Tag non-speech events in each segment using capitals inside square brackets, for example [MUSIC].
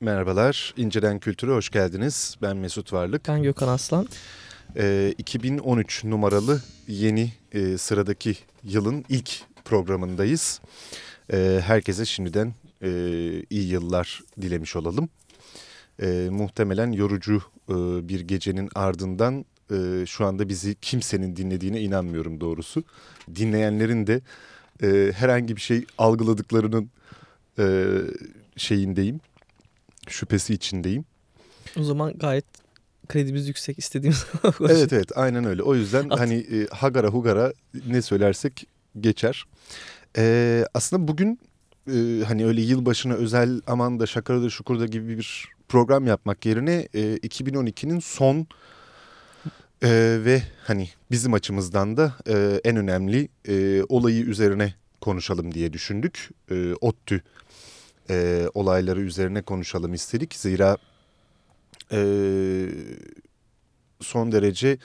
Merhabalar, İncelen Kültür'e hoş geldiniz. Ben Mesut Varlık. Ben Gökhan Aslan. Ee, 2013 numaralı yeni e, sıradaki yılın ilk programındayız. Ee, herkese şimdiden e, iyi yıllar dilemiş olalım. E, muhtemelen yorucu e, bir gecenin ardından e, şu anda bizi kimsenin dinlediğine inanmıyorum doğrusu. Dinleyenlerin de e, herhangi bir şey algıladıklarının e, şeyindeyim, şüphesi içindeyim. O zaman gayet kredimiz yüksek istediğimiz [LAUGHS] Evet evet aynen öyle. O yüzden At. hani e, hagara hugara ne söylersek geçer. E, aslında bugün e, hani öyle yılbaşına özel aman da şakarada şukurda gibi bir program yapmak yerine e, 2012'nin son e, ve hani bizim açımızdan da e, en önemli e, olayı üzerine konuşalım diye düşündük. E, ODTÜ e, olayları üzerine konuşalım istedik. Zira e, son derece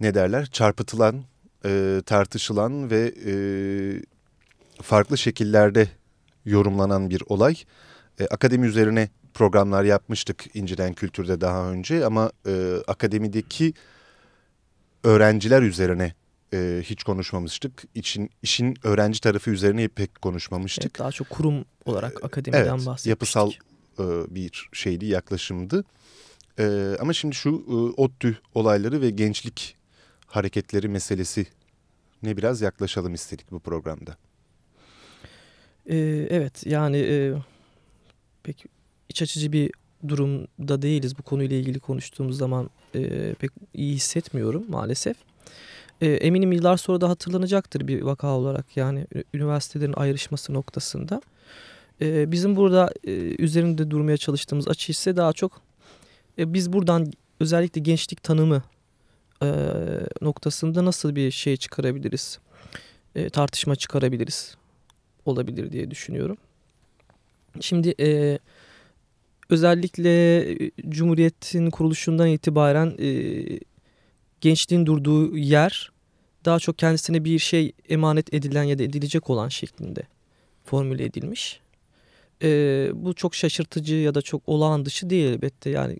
ne derler çarpıtılan, e, tartışılan ve e, farklı şekillerde yorumlanan bir olay. E, akademi üzerine programlar yapmıştık İnciden Kültür'de daha önce ama e, akademideki öğrenciler üzerine e, hiç konuşmamıştık. İçin, işin öğrenci tarafı üzerine pek konuşmamıştık. Evet, daha çok kurum olarak akademiden evet, bahsetmiştik. yapısal e, bir şeydi, yaklaşımdı. E, ama şimdi şu e, ODTÜ olayları ve gençlik hareketleri meselesi ne biraz yaklaşalım istedik bu programda. Ee, evet yani e, pek iç açıcı bir durumda değiliz bu konuyla ilgili konuştuğumuz zaman e, pek iyi hissetmiyorum maalesef. E, eminim yıllar sonra da hatırlanacaktır bir vaka olarak yani üniversitelerin ayrışması noktasında. E, bizim burada e, üzerinde durmaya çalıştığımız açı ise daha çok e, biz buradan özellikle gençlik tanımı e, noktasında nasıl bir şey çıkarabiliriz, e, tartışma çıkarabiliriz olabilir diye düşünüyorum. Şimdi e, özellikle Cumhuriyet'in kuruluşundan itibaren e, gençliğin durduğu yer daha çok kendisine bir şey emanet edilen ya da edilecek olan şeklinde formüle edilmiş. E, bu çok şaşırtıcı ya da çok olağan dışı değil elbette. Yani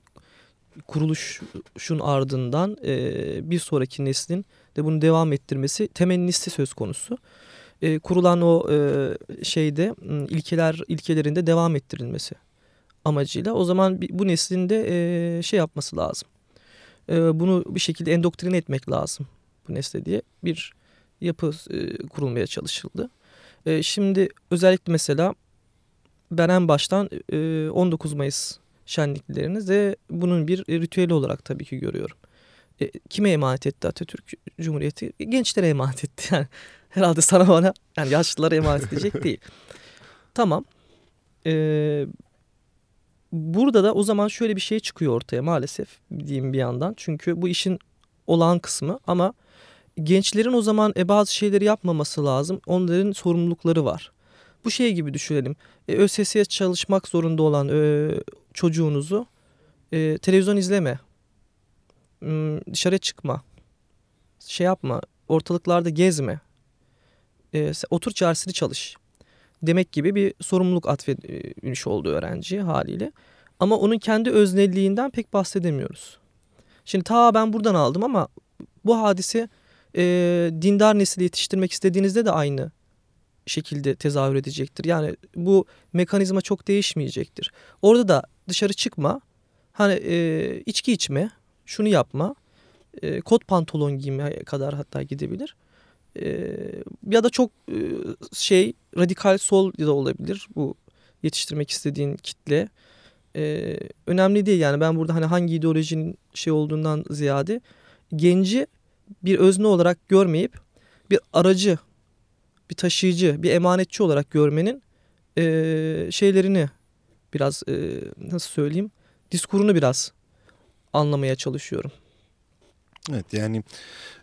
kuruluşun ardından e, bir sonraki neslin de bunu devam ettirmesi temennisi söz konusu. E, kurulan o e, şeyde ilkeler ilkelerinde devam ettirilmesi amacıyla o zaman bu neslin de e, şey yapması lazım. E, bunu bir şekilde endoktrine etmek lazım bu nesle diye bir yapı e, kurulmaya çalışıldı. E, şimdi özellikle mesela ben en baştan e, 19 Mayıs şenliklerini de bunun bir ritüeli olarak tabii ki görüyorum. E, kime emanet etti Atatürk Cumhuriyeti? Gençlere emanet etti yani. [LAUGHS] Herhalde sana bana yani yaşlılara emanet edecek [LAUGHS] değil. Tamam. Ee, burada da o zaman şöyle bir şey çıkıyor ortaya maalesef diyeyim bir yandan. Çünkü bu işin olağan kısmı ama gençlerin o zaman e, bazı şeyleri yapmaması lazım. Onların sorumlulukları var. Bu şey gibi düşünelim. E, ÖSS'ye çalışmak zorunda olan e, çocuğunuzu e, televizyon izleme. Hmm, dışarı çıkma. Şey yapma. Ortalıklarda gezme. E, otur çaresini çalış. Demek gibi bir sorumluluk atfedilmiş oldu öğrenci haliyle. Ama onun kendi öznelliğinden pek bahsedemiyoruz. Şimdi ta ben buradan aldım ama bu hadise e, dindar nesili yetiştirmek istediğinizde de aynı şekilde tezahür edecektir. Yani bu mekanizma çok değişmeyecektir. Orada da dışarı çıkma, hani e, içki içme, şunu yapma, e, kot pantolon giyme kadar hatta gidebilir. E, ya da çok e, şey radikal sol da olabilir bu yetiştirmek istediğin kitle. E, önemli değil yani ben burada hani hangi ideolojinin şey olduğundan ziyade genci bir özne olarak görmeyip bir aracı, bir taşıyıcı, bir emanetçi olarak görmenin e, şeylerini biraz e, nasıl söyleyeyim diskurunu biraz anlamaya çalışıyorum. Evet yani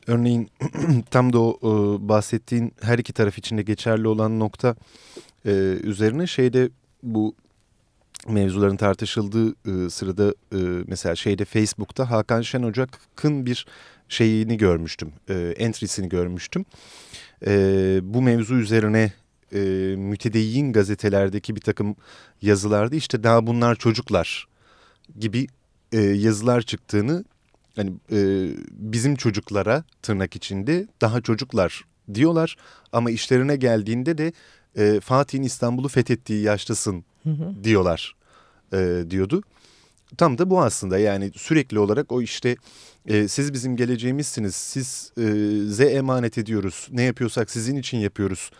örneğin [CLEARS THROAT] tam da o e, bahsettiğin her iki taraf içinde geçerli olan nokta e, üzerine şeyde bu mevzuların tartışıldığı e, sırada e, mesela şeyde Facebook'ta Hakan Şen Ocak'ın bir şeyini görmüştüm, e, entry'sini görmüştüm. E, bu mevzu üzerine e, mütedeyyin gazetelerdeki bir takım yazılarda işte daha bunlar çocuklar gibi e, yazılar çıktığını hani e, bizim çocuklara tırnak içinde daha çocuklar diyorlar ama işlerine geldiğinde de e, Fatih'in İstanbul'u fethettiği yaştasın Hı hı. diyorlar e, diyordu. Tam da bu aslında yani sürekli olarak o işte e, siz bizim geleceğimizsiniz, siz e, ze emanet ediyoruz, ne yapıyorsak sizin için yapıyoruz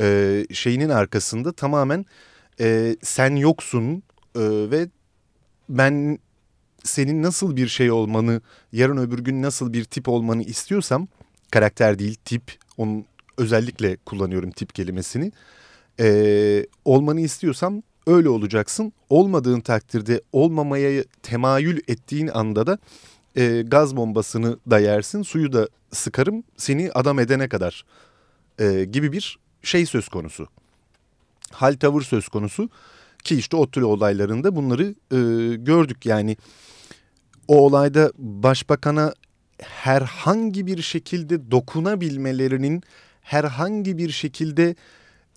e, şeyinin arkasında tamamen e, sen yoksun e, ve ben senin nasıl bir şey olmanı, yarın öbür gün nasıl bir tip olmanı istiyorsam, karakter değil tip, onun özellikle kullanıyorum tip kelimesini, e, olmanı istiyorsam öyle olacaksın. Olmadığın takdirde olmamaya temayül ettiğin anda da e, gaz bombasını da yersin, suyu da sıkarım seni adam edene kadar e, gibi bir şey söz konusu. Hal tavır söz konusu ki işte o tür olaylarında bunları e, gördük yani o olayda başbakana herhangi bir şekilde dokunabilmelerinin herhangi bir şekilde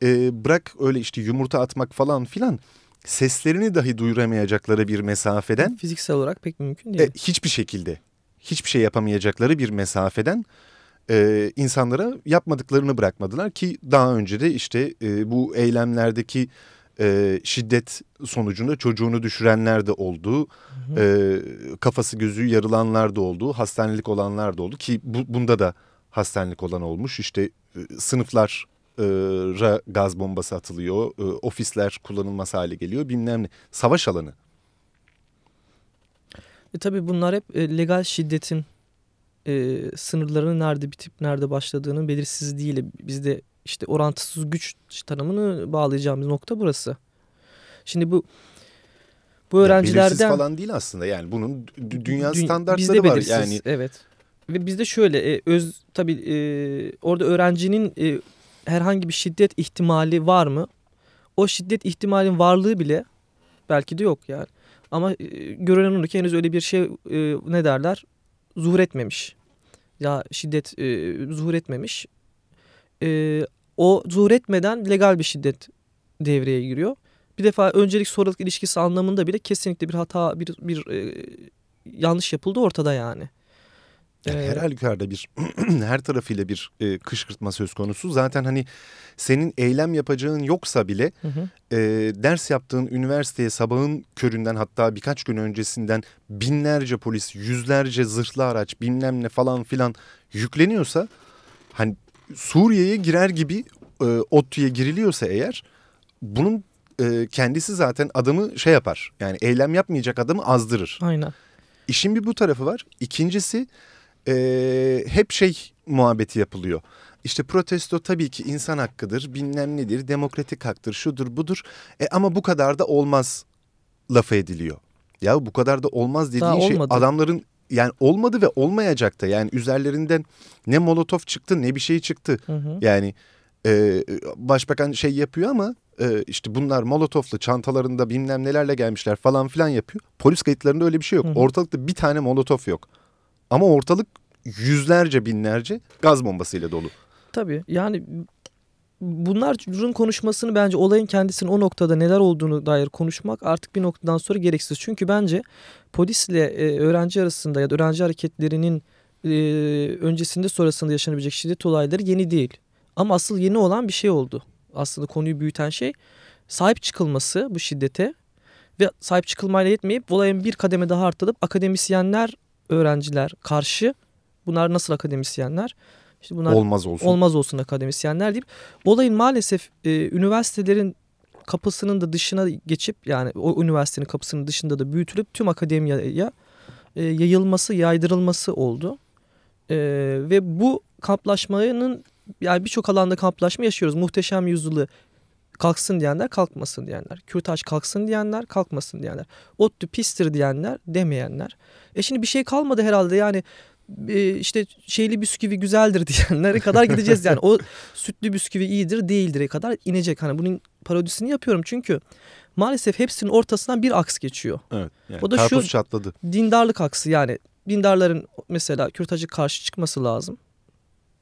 e, bırak öyle işte yumurta atmak falan filan seslerini dahi duyuramayacakları bir mesafeden Fiziksel olarak pek mümkün değil. e, hiçbir şekilde hiçbir şey yapamayacakları bir mesafeden e, insanlara yapmadıklarını bırakmadılar ki daha önce de işte e, bu eylemlerdeki e, şiddet sonucunda çocuğunu düşürenler de oldu. Hı E, kafası gözü yarılanlar da oldu. Hastanelik olanlar da oldu ki bu, bunda da hastanelik olan olmuş. İşte e, sınıflara gaz bombası atılıyor. E, ofisler kullanılmaz hale geliyor bilmem ne. Savaş alanı. E tabii bunlar hep e, legal şiddetin e, sınırlarının nerede bitip nerede başladığının belirsizliğiyle bizde işte orantısız güç tanımını bağlayacağımız nokta burası. Şimdi bu bu Yani öğrencilerden belirsiz falan değil aslında yani bunun dü- dünya Dü- standartları var yani. Evet. Ve bizde şöyle e, öz tabii e, orada öğrencinin e, herhangi bir şiddet ihtimali var mı? O şiddet ihtimalin varlığı bile belki de yok yani. Ama e, görünen onu ki henüz öyle bir şey e, ne derler? Zuhur etmemiş. Ya şiddet e, zuhur etmemiş. E, o zuhur etmeden legal bir şiddet devreye giriyor. Bir defa öncelik sonralık ilişkisi anlamında bile kesinlikle bir hata, bir bir e, yanlış yapıldı ortada yani. Yani her halükarda bir [CLEARS THROAT] her tarafıyla bir e, kışkırtma söz konusu. Zaten hani senin eylem yapacağın yoksa bile Hı hı. e, ders yaptığın üniversiteye sabahın köründen hatta birkaç gün öncesinden binlerce polis, yüzlerce zırhlı araç bilmem ne falan filan yükleniyorsa hani Suriye'ye girer gibi e, ODTÜ'ye giriliyorsa eğer bunun e, kendisi zaten adamı şey yapar. Yani eylem yapmayacak adamı azdırır. Aynen. İşin bir bu tarafı var. İkincisi e, hep şey muhabbeti yapılıyor. İşte protesto tabii ki insan hakkıdır, bilmem nedir, demokratik haktır, şudur budur. E, ama bu kadar da olmaz lafı ediliyor. Ya bu kadar da olmaz dediğin Daha şey olmadı. adamların yani olmadı ve olmayacak da. Yani üzerlerinden ne molotof çıktı ne bir şey çıktı. Hı hı. Yani e, başbakan şey yapıyor ama e, işte bunlar molotoflu çantalarında bilmem nelerle gelmişler falan filan yapıyor. Polis kayıtlarında öyle bir şey yok. Hı hı. Ortalıkta bir tane molotof yok. Ama ortalık yüzlerce binlerce gaz bombasıyla dolu. Tabii yani bunların konuşmasını bence olayın kendisinin o noktada neler olduğunu dair konuşmak artık bir noktadan sonra gereksiz. Çünkü bence polisle e, öğrenci arasında ya da öğrenci hareketlerinin e, öncesinde sonrasında yaşanabilecek şiddet olayları yeni değil. Ama asıl yeni olan bir şey oldu. Aslında konuyu büyüten şey sahip çıkılması bu şiddete ve sahip çıkılmayla yetmeyip olayın bir kademe daha arttırıp akademisyenler, öğrenciler karşı bunlar nasıl akademisyenler? İşte bunlar Olmaz olsun. olmaz olsun akademisyenler deyip olayın maalesef e, üniversitelerin kapısının da dışına geçip yani o üniversitenin kapısının dışında da büyütülüp tüm akademiye e, yayılması, yaydırılması oldu. E, ve bu kamplaşmanın yani birçok alanda kamplaşma yaşıyoruz. Muhteşem yüzyılı kalksın diyenler kalkmasın diyenler. Kürtaj kalksın diyenler kalkmasın diyenler. ODTÜ pistir diyenler demeyenler. E şimdi bir şey kalmadı herhalde yani e, işte şeyli bisküvi güzeldir [LAUGHS] diyenlere kadar gideceğiz yani. O sütlü bisküvi iyidir değildir'e kadar inecek. Hani bunun parodisini yapıyorum çünkü maalesef hepsinin ortasından bir aks geçiyor. Evet. Yani O da şu- çatladı. Dindarlık aksı yani dindarların mesela kürtajı karşı çıkması lazım.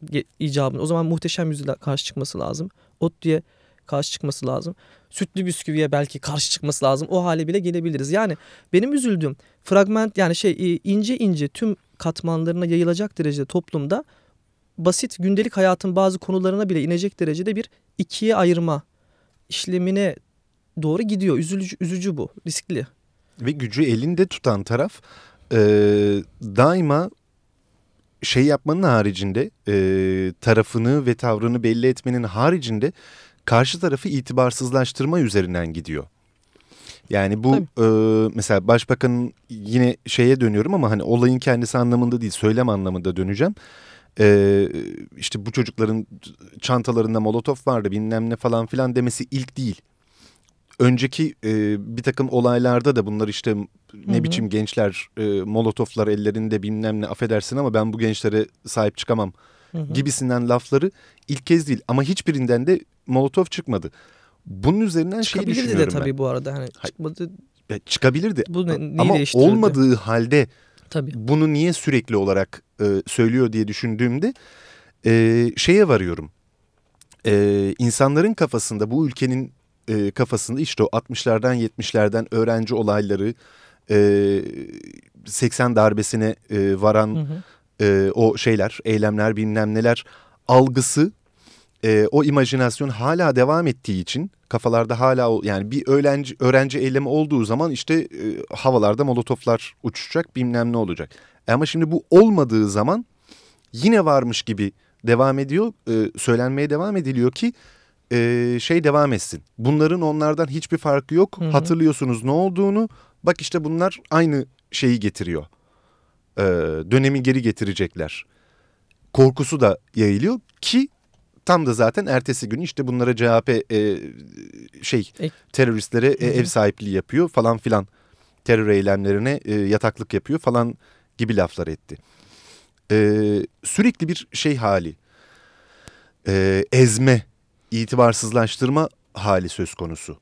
Ge- icabın. O zaman muhteşem yüzyıla karşı çıkması lazım. ODTÜ'ye karşı çıkması lazım. Sütlü bisküviye belki karşı çıkması lazım. O hale bile gelebiliriz. Yani benim üzüldüğüm fragment yani şey e, ince ince tüm katmanlarına yayılacak derecede toplumda basit gündelik hayatın bazı konularına bile inecek derecede bir ikiye ayırma işlemine doğru gidiyor. Üzücü, üzücü bu. Riskli. Ve gücü elinde tutan taraf e, daima şey yapmanın haricinde e, tarafını ve tavrını belli etmenin haricinde karşı tarafı itibarsızlaştırma üzerinden gidiyor. Yani bu e, mesela başbakanın yine şeye dönüyorum ama hani olayın kendisi anlamında değil söylem anlamında döneceğim. E, işte bu çocukların çantalarında molotof vardı bilmem ne falan filan demesi ilk değil. Önceki e, bir takım olaylarda da bunlar işte ne Hı -hı. biçim gençler e, molotoflar ellerinde bilmem ne affedersin ama ben bu gençlere sahip çıkamam Hı -hı. gibisinden lafları ilk kez değil ama hiçbirinden de molotof çıkmadı. Bunun üzerinden şey düşünüyorum de tabii ben. bu arada hani çıkmadı. Çıkabilirdi bu ne, ama olmadığı halde tabii. bunu niye sürekli olarak e, söylüyor diye düşündüğümde e, şeye varıyorum. E, insanların kafasında bu ülkenin e, kafasında işte o 60'lardan 70'lerden öğrenci olayları e, 80 darbesine e, varan hı hı. E, o şeyler eylemler bilmem neler algısı e, o imajinasyon hala devam ettiği için kafalarda hala yani bir öğrenci, öğrenci eylemi olduğu zaman işte e, havalarda molotoflar uçuşacak bilmem ne olacak. Ama şimdi bu olmadığı zaman yine varmış gibi devam ediyor e, söylenmeye devam ediliyor ki e, şey devam etsin. Bunların onlardan hiçbir farkı yok. Hı hı. Hatırlıyorsunuz ne olduğunu. Bak işte bunlar aynı şeyi getiriyor. E, dönemi geri getirecekler. Korkusu da yayılıyor ki tam da zaten ertesi gün işte bunlara CHP e, şey teröristlere e, ev sahipliği yapıyor falan filan. Terör eylemlerine e, yataklık yapıyor falan gibi laflar etti. E, sürekli bir şey hali. E, ezme itibarsızlaştırma hali söz konusu.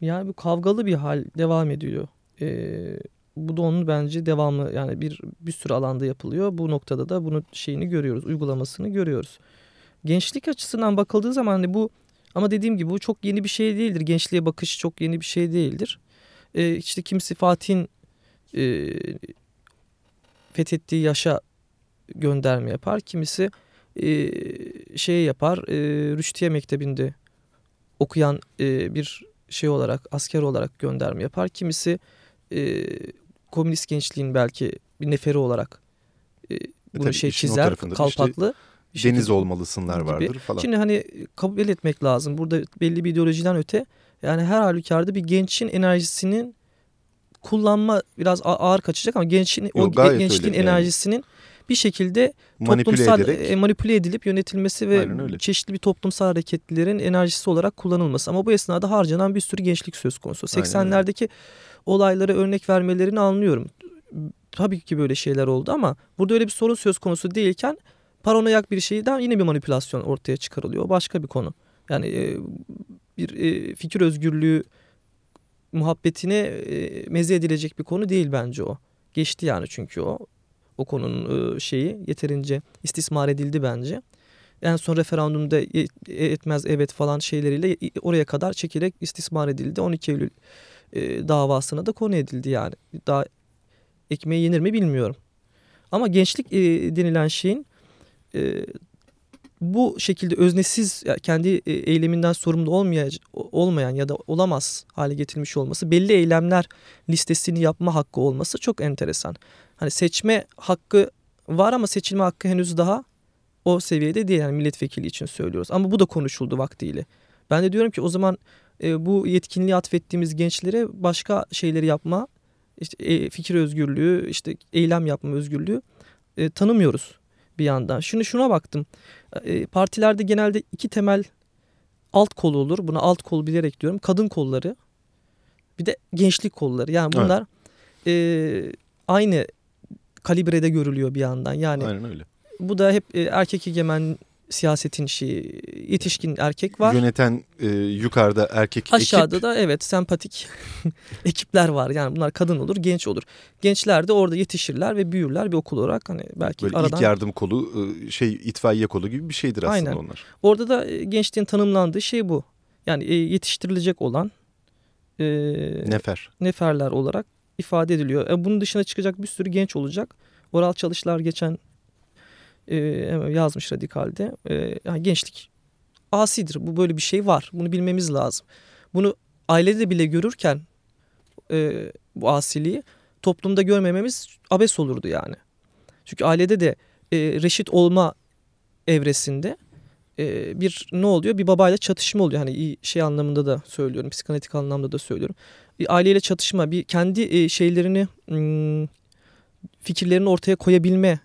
Yani bu kavgalı bir hal devam ediyor. Ee, bu da onun bence devamlı yani bir bir sürü alanda yapılıyor. Bu noktada da bunun şeyini görüyoruz, uygulamasını görüyoruz. Gençlik açısından bakıldığı zaman hani bu ama dediğim gibi bu çok yeni bir şey değildir. Gençliğe bakış çok yeni bir şey değildir. Ee, işte kimisi Fatih'in e, fethettiği yaşa gönderme yapar. Kimisi e, şey yapar. E, Rüştiye Mektebi'nde okuyan e, bir şey olarak asker olarak gönderme yapar. Kimisi e, komünist gençliğin belki bir neferi olarak e, bunu e şey çizer kalpaklı. Işte, deniz olmalısınlar gibi. vardır falan. Şimdi hani kabul etmek lazım. Burada belli bir ideolojiden öte yani her halükarda bir gençin enerjisinin kullanma biraz ağır kaçacak ama gençin Yok, o gençliğin enerjisinin yani bir şekilde manipüle toplumsal ederek. E, manipüle edilip yönetilmesi ve çeşitli bir toplumsal hareketlerin enerjisi olarak kullanılması. Ama bu esnada harcanan bir sürü gençlik söz konusu. 80'lerdeki olaylara örnek vermelerini anlıyorum. Tabii ki böyle şeyler oldu ama burada öyle bir sorun söz konusu değilken paranoyak bir şeyden yine bir manipülasyon ortaya çıkarılıyor. Başka bir konu. Yani e, bir e, fikir özgürlüğü muhabbetine e, meze edilecek bir konu değil bence o. Geçti yani çünkü o o konunun şeyi yeterince istismar edildi bence. En son referandumda etmez evet falan şeyleriyle oraya kadar çekerek istismar edildi. 12 Eylül davasına da konu edildi yani. Daha ekmeği yenir mi bilmiyorum. Ama gençlik denilen şeyin bu şekilde öznesiz kendi eyleminden sorumlu olmayan, ya da olamaz hale getirilmiş olması belli eylemler listesini yapma hakkı olması çok enteresan. Hani seçme hakkı var ama seçilme hakkı henüz daha o seviyede değil. Yani milletvekili için söylüyoruz. Ama bu da konuşuldu vaktiyle. Ben de diyorum ki o zaman e, bu yetkinliği atfettiğimiz gençlere başka şeyleri yapma, işte e, fikir özgürlüğü, işte eylem yapma özgürlüğü e, tanımıyoruz bir yandan. Şunu şuna baktım. E, partilerde genelde iki temel alt kolu olur. Buna alt kol bilerek diyorum. Kadın kolları. Bir de gençlik kolları. Yani bunlar evet. e, aynı kalibrede görülüyor bir yandan. Yani Aynen öyle. Bu da hep e, erkek egemen siyasetin şeyi yetişkin erkek var. Yöneten e, yukarıda erkek Aşağıda ekip. da evet sempatik [LAUGHS] ekipler var. Yani bunlar kadın olur, genç olur. Gençler de orada yetişirler ve büyürler bir okul olarak hani belki Böyle aradan. ilk yardım kolu, e, şey itfaiye kolu gibi bir şeydir aslında Aynen. onlar. Orada da e, gençliğin tanımlandığı şey bu. Yani e, yetiştirilecek olan e, Nefer. neferler olarak ifade ediliyor. E, bunun dışına çıkacak bir sürü genç olacak. Oral çalışlar geçen e, yazmış radikalde. E, yani gençlik asidir. Bu böyle bir şey var. Bunu bilmemiz lazım. Bunu ailede bile görürken e, bu asiliği toplumda görmememiz abes olurdu yani. Çünkü ailede de e, reşit olma evresinde e, bir ne oluyor? Bir babayla çatışma oluyor. Hani şey anlamında da söylüyorum, psikanalitik anlamda da söylüyorum. Bir aileyle çatışma, bir kendi e, şeylerini, hmm, fikirlerini ortaya koyabilme,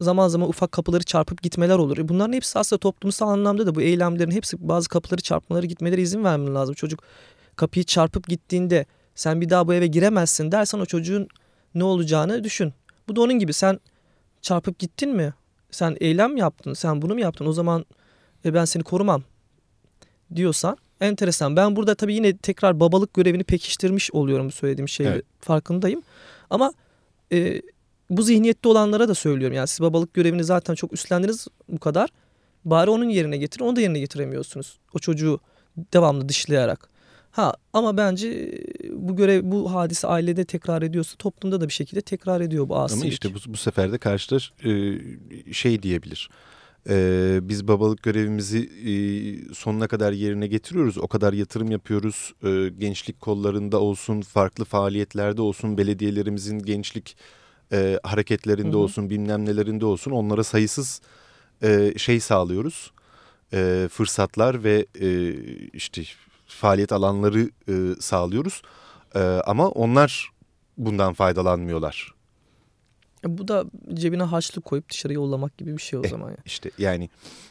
zaman zaman ufak kapıları çarpıp gitmeler olur. E, bunların hepsi aslında toplumsal anlamda da bu eylemlerin hepsi bazı kapıları çarpmaları gitmeleri izin vermen lazım. Çocuk kapıyı çarpıp gittiğinde sen bir daha bu eve giremezsin dersen o çocuğun ne olacağını düşün. Bu da onun gibi sen çarpıp gittin mi? Sen eylem yaptın, sen bunu mu yaptın? O zaman e, ben seni korumam diyorsan enteresan. Ben burada tabii yine tekrar babalık görevini pekiştirmiş oluyorum bu söylediğim şeyle Evet. farkındayım. Ama e, bu zihniyette olanlara da söylüyorum. Yani siz babalık görevini zaten çok üstlendiniz bu kadar. Bari onun yerine getirin. Onu da yerine getiremiyorsunuz. O çocuğu devamlı dışlayarak. Ha ama bence bu görev bu hadise ailede tekrar ediyorsa toplumda da bir şekilde tekrar ediyor bu asilik. Ama işte bu, bu sefer de karşıda e, şey diyebilir. E, biz babalık görevimizi e, sonuna kadar yerine getiriyoruz. O kadar yatırım yapıyoruz. E, gençlik kollarında olsun, farklı faaliyetlerde olsun, belediyelerimizin gençlik e, hareketlerinde Hı hı. olsun, bilmem nelerinde olsun. Onlara sayısız e, şey sağlıyoruz. E, fırsatlar ve e, işte faaliyet alanları e, sağlıyoruz. E, ama onlar bundan faydalanmıyorlar. E, Bu da cebine harçlık koyup dışarı yollamak gibi bir şey o Eh. zaman. ya. İşte yani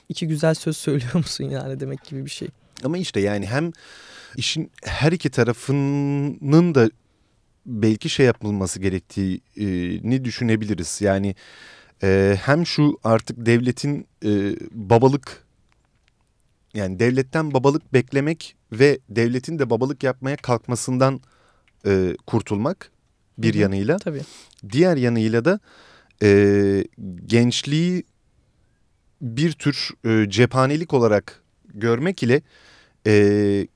İki güzel söz söylüyor musun yani demek gibi bir şey. ama işte yani hem işin her iki tarafının da belki şey yapılması gerektiğini düşünebiliriz. Yani e, hem şu artık devletin e, babalık yani devletten babalık beklemek ve devletin de babalık yapmaya kalkmasından e, kurtulmak bir Hı hı. yanıyla. Tabii. Diğer yanıyla da e, gençliği bir tür e, cephanelik olarak görmek ile e,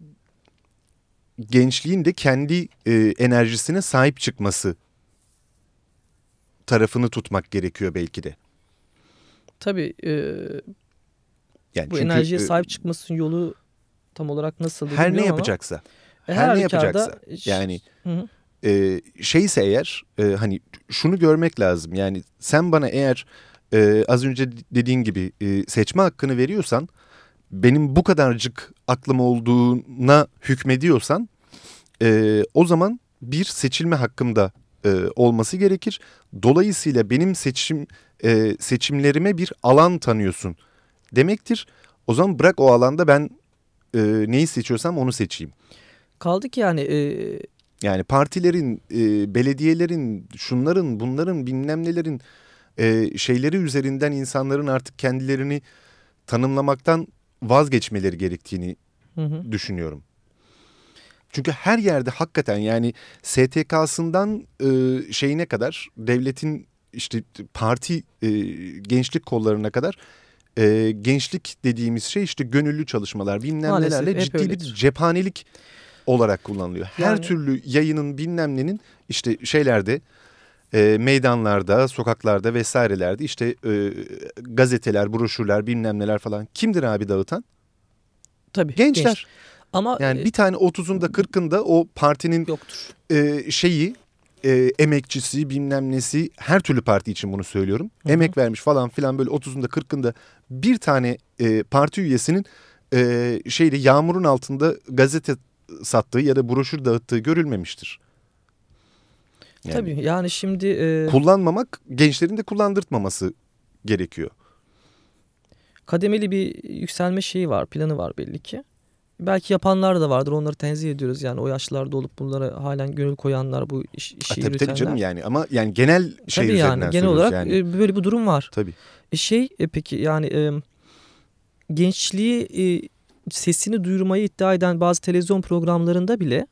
gençliğin de kendi e, enerjisine sahip çıkması tarafını tutmak gerekiyor belki de. Tabii e, Yani bu çünkü, enerjiye e, sahip çıkmasının yolu tam olarak nasıl her ne ama, yapacaksa e, her ne halükarda yapacaksa, yani Hı hı. e, şeyse eğer e, hani şunu görmek lazım. Yani sen bana eğer e, az önce dediğin gibi e, seçme hakkını veriyorsan benim bu kadarcık aklım olduğuna hükmediyorsan e, o zaman bir seçilme hakkım da e, olması gerekir. Dolayısıyla benim seçim e, seçimlerime bir alan tanıyorsun demektir. O zaman bırak o alanda ben e, neyi seçiyorsam onu seçeyim. Kaldı ki yani e, Yani partilerin, e, belediyelerin, şunların, bunların, bilmem nelerin e, şeyleri üzerinden insanların artık kendilerini tanımlamaktan vazgeçmeleri gerektiğini hı hı. düşünüyorum. Çünkü her yerde hakikaten yani STK'sından e, şeyine kadar, devletin işte parti e, gençlik kollarına kadar e, gençlik dediğimiz şey işte gönüllü çalışmalar bilmem Maalesef nelerle ciddi bir öyledir. cephanelik olarak kullanılıyor. Her Yani- türlü yayının bilmem nenin işte şeylerde e, meydanlarda, sokaklarda vesairelerde işte e, gazeteler, broşürler bilmem neler falan kimdir abi dağıtan? tabii Gençler. genç. Ama Yani e, bir tane 30'unda 40'ında o partinin yoktur. e, şeyi e, emekçisi bilmem nesi her türlü parti için bunu söylüyorum. Hı hı. Emek vermiş falan filan böyle 30'unda 40'ında bir tane e, parti üyesinin e, şeyde yağmurun altında gazete sattığı ya da broşür dağıttığı görülmemiştir. Yani Tabii yani şimdi e, Kullanmamak gençlerin de kullandırtmaması gerekiyor. kademeli bir yükselme şeyi var, planı var belli ki. Belki yapanlar da vardır. Onları tenzih ediyoruz. Yani o yaşlarda olup bunlara halen gönül koyanlar, bu iş, işi tabii yürütenler. tabii canım yani ama yani genel şey Tabii yani genel olarak yani. e, böyle bir durum var. Tabii. E şey e, peki yani e, gençliği e, sesini duyurmayı iddia eden bazı televizyon programlarında bile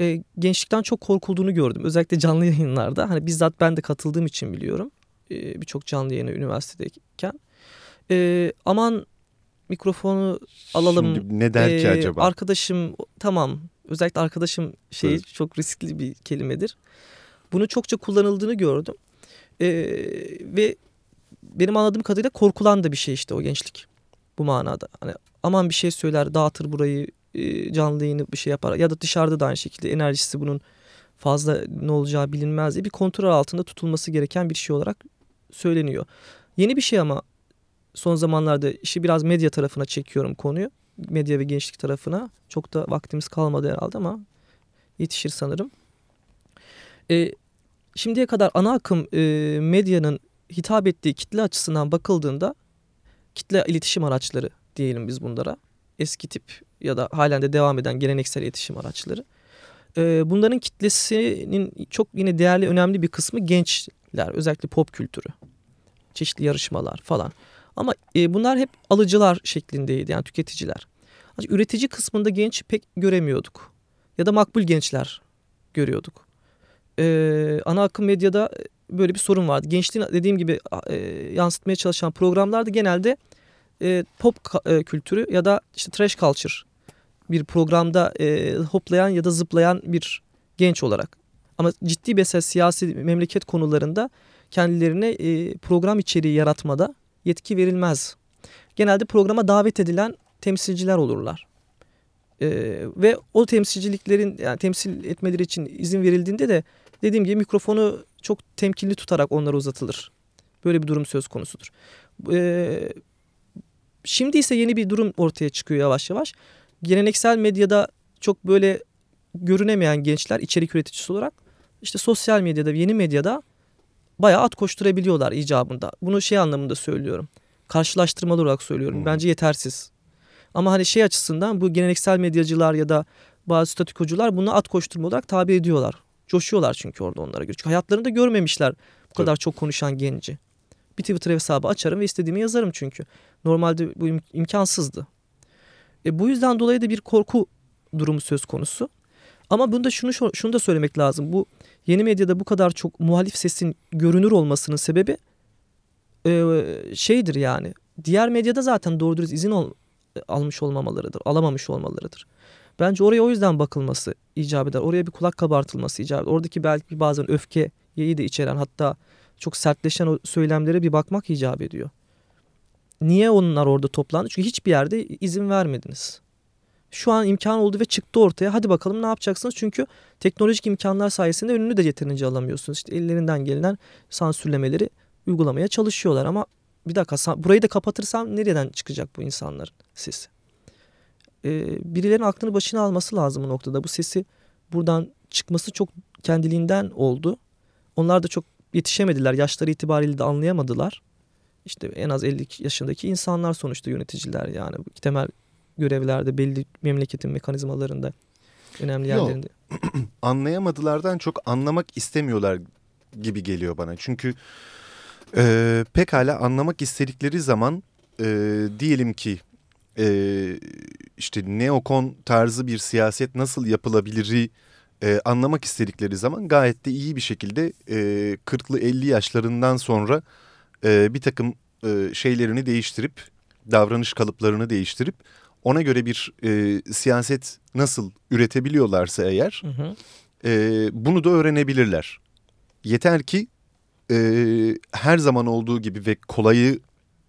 e, gençlikten çok korkulduğunu gördüm. Özellikle canlı yayınlarda. Hani bizzat ben de katıldığım için biliyorum. E, Birçok canlı yayına üniversitedeyken. E, aman mikrofonu alalım. Şimdi ne der ki Ee, acaba? Arkadaşım tamam özellikle arkadaşım şeyi Evet. çok riskli bir kelimedir. Bunu çokça kullanıldığını gördüm. Ee, ve benim anladığım kadarıyla korkulan da bir şey işte o gençlik bu manada. Hani aman bir şey söyler dağıtır burayı e, canlı yayını bir şey yapar ya da dışarıda da aynı şekilde enerjisi bunun fazla ne olacağı bilinmez diye bir kontrol altında tutulması gereken bir şey olarak söyleniyor. Yeni bir şey ama son zamanlarda işi biraz medya tarafına çekiyorum konuyu. Medya ve gençlik tarafına. Çok da vaktimiz kalmadı herhalde ama yetişir sanırım. E, şimdiye kadar ana akım e, medyanın hitap ettiği kitle açısından bakıldığında kitle iletişim araçları diyelim biz bunlara. Eski tip ya da halen de devam eden geleneksel iletişim araçları. E, bunların kitlesinin çok yine değerli önemli bir kısmı gençler. Özellikle pop kültürü. Çeşitli yarışmalar falan. Ama e, bunlar hep alıcılar şeklindeydi yani tüketiciler. Ancak üretici kısmında genç pek göremiyorduk. Ya da makbul gençler görüyorduk. Ee, ana akım medyada böyle bir sorun vardı. Gençliğin dediğim gibi e, yansıtmaya çalışan programlarda genelde e, pop e, kültürü ya da işte trash culture bir programda e, hoplayan ya da zıplayan bir genç olarak. Ama ciddi mesela siyasi memleket konularında kendilerine e, program içeriği yaratmada yetki verilmez. Genelde programa davet edilen temsilciler olurlar. Ee, ve o temsilciliklerin yani temsil etmeleri için izin verildiğinde de dediğim gibi mikrofonu çok temkinli tutarak onlara uzatılır. Böyle bir durum söz konusudur. Ee, şimdi ise yeni bir durum ortaya çıkıyor yavaş yavaş. Geleneksel medyada çok böyle görünemeyen gençler içerik üreticisi olarak işte sosyal medyada ve yeni medyada bayağı at koşturabiliyorlar icabında. Bunu şey anlamında söylüyorum. Karşılaştırmalı olarak söylüyorum. Hmm. Bence yetersiz. Ama hani şey açısından bu geleneksel medyacılar ya da bazı statükocular bunu at koşturma olarak tabir ediyorlar. Coşuyorlar çünkü orada onlara göre. Çünkü hayatlarında görmemişler bu kadar çok konuşan genci. Bir Twitter hesabı açarım ve istediğimi yazarım çünkü. Normalde bu im- imkansızdı. E, bu yüzden dolayı da bir korku durumu söz konusu. Ama bunda şunu şunu da söylemek lazım. Bu yeni medyada bu kadar çok muhalif sesin görünür olmasının sebebi e, şeydir yani. Diğer medyada zaten doğru dürüst izin ol, almış olmamalarıdır, alamamış olmalarıdır. Bence oraya o yüzden bakılması icap eder. Oraya bir kulak kabartılması icap eder. Oradaki belki bazen öfkeyi de içeren hatta çok sertleşen o söylemlere bir bakmak icap ediyor. Niye onlar orada toplandı? Çünkü hiçbir yerde izin vermediniz. Şu an imkan oldu ve çıktı ortaya. Hadi bakalım ne yapacaksınız? Çünkü teknolojik imkanlar sayesinde önünü de yeterince alamıyorsunuz. İşte ellerinden gelinen sansürlemeleri uygulamaya çalışıyorlar ama bir dakika burayı da kapatırsam nereden çıkacak bu insanların sesi? Ee, birilerinin aklını başına alması lazım bu noktada. Bu sesi buradan çıkması çok kendiliğinden oldu. Onlar da çok yetişemediler. Yaşları itibariyle de anlayamadılar. İşte en az 50 yaşındaki insanlar sonuçta yöneticiler yani. Temel görevlerde belli memleketin mekanizmalarında önemli Yok. yerlerinde. [CLEARS THROAT] Anlayamadılardan çok anlamak istemiyorlar gibi geliyor bana. Çünkü e, pekala anlamak istedikleri zaman e, diyelim ki e, işte neokon tarzı bir siyaset nasıl yapılabiliri e, anlamak istedikleri zaman gayet de iyi bir şekilde e, 40'lı 50 yaşlarından sonra e, bir takım e, şeylerini değiştirip davranış kalıplarını değiştirip ona göre bir e, siyaset nasıl üretebiliyorlarsa eğer Hı hı. e, bunu da öğrenebilirler. Yeter ki e, her zaman olduğu gibi ve kolayı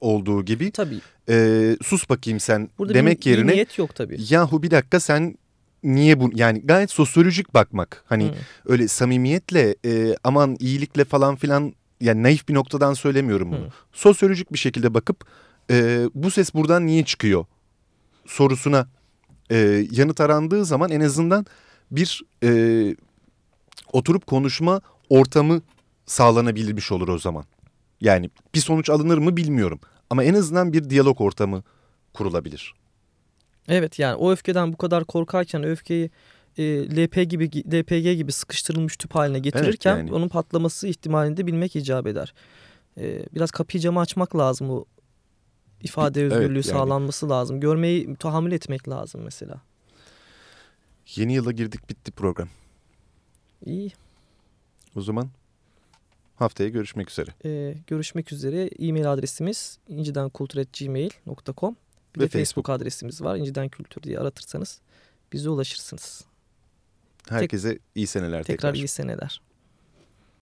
olduğu gibi Tabii. e, sus bakayım sen Burada demek bir, bir yerine niyet yok tabii. yahu bir dakika sen niye bu yani gayet sosyolojik bakmak hani Hı. öyle samimiyetle e, aman iyilikle falan filan yani naif bir noktadan söylemiyorum bunu. Hı. Sosyolojik bir şekilde bakıp e, bu ses buradan niye çıkıyor sorusuna e, yanıt arandığı zaman en azından bir e, oturup konuşma ortamı sağlanabilmiş olur o zaman. Yani bir sonuç alınır mı bilmiyorum ama en azından bir diyalog ortamı kurulabilir. Evet yani o öfkeden bu kadar korkarken öfkeyi e, LP gibi LPG gibi sıkıştırılmış tüp haline getirirken yani. onun patlaması ihtimalini de bilmek icap eder. E, biraz kapıyı camı açmak lazım o ifade Evet, özgürlüğü yani. sağlanması lazım. Görmeyi tahammül etmek lazım mesela. Yeni yıla girdik bitti program. İyi. O zaman haftaya görüşmek üzere. E, görüşmek üzere. E-mail adresimiz incidenkultur.gmail.com Bir Ve de Facebook. adresimiz var. İnciden Kültür diye aratırsanız bize ulaşırsınız. Herkese iyi seneler Tekrar tekrar. iyi seneler.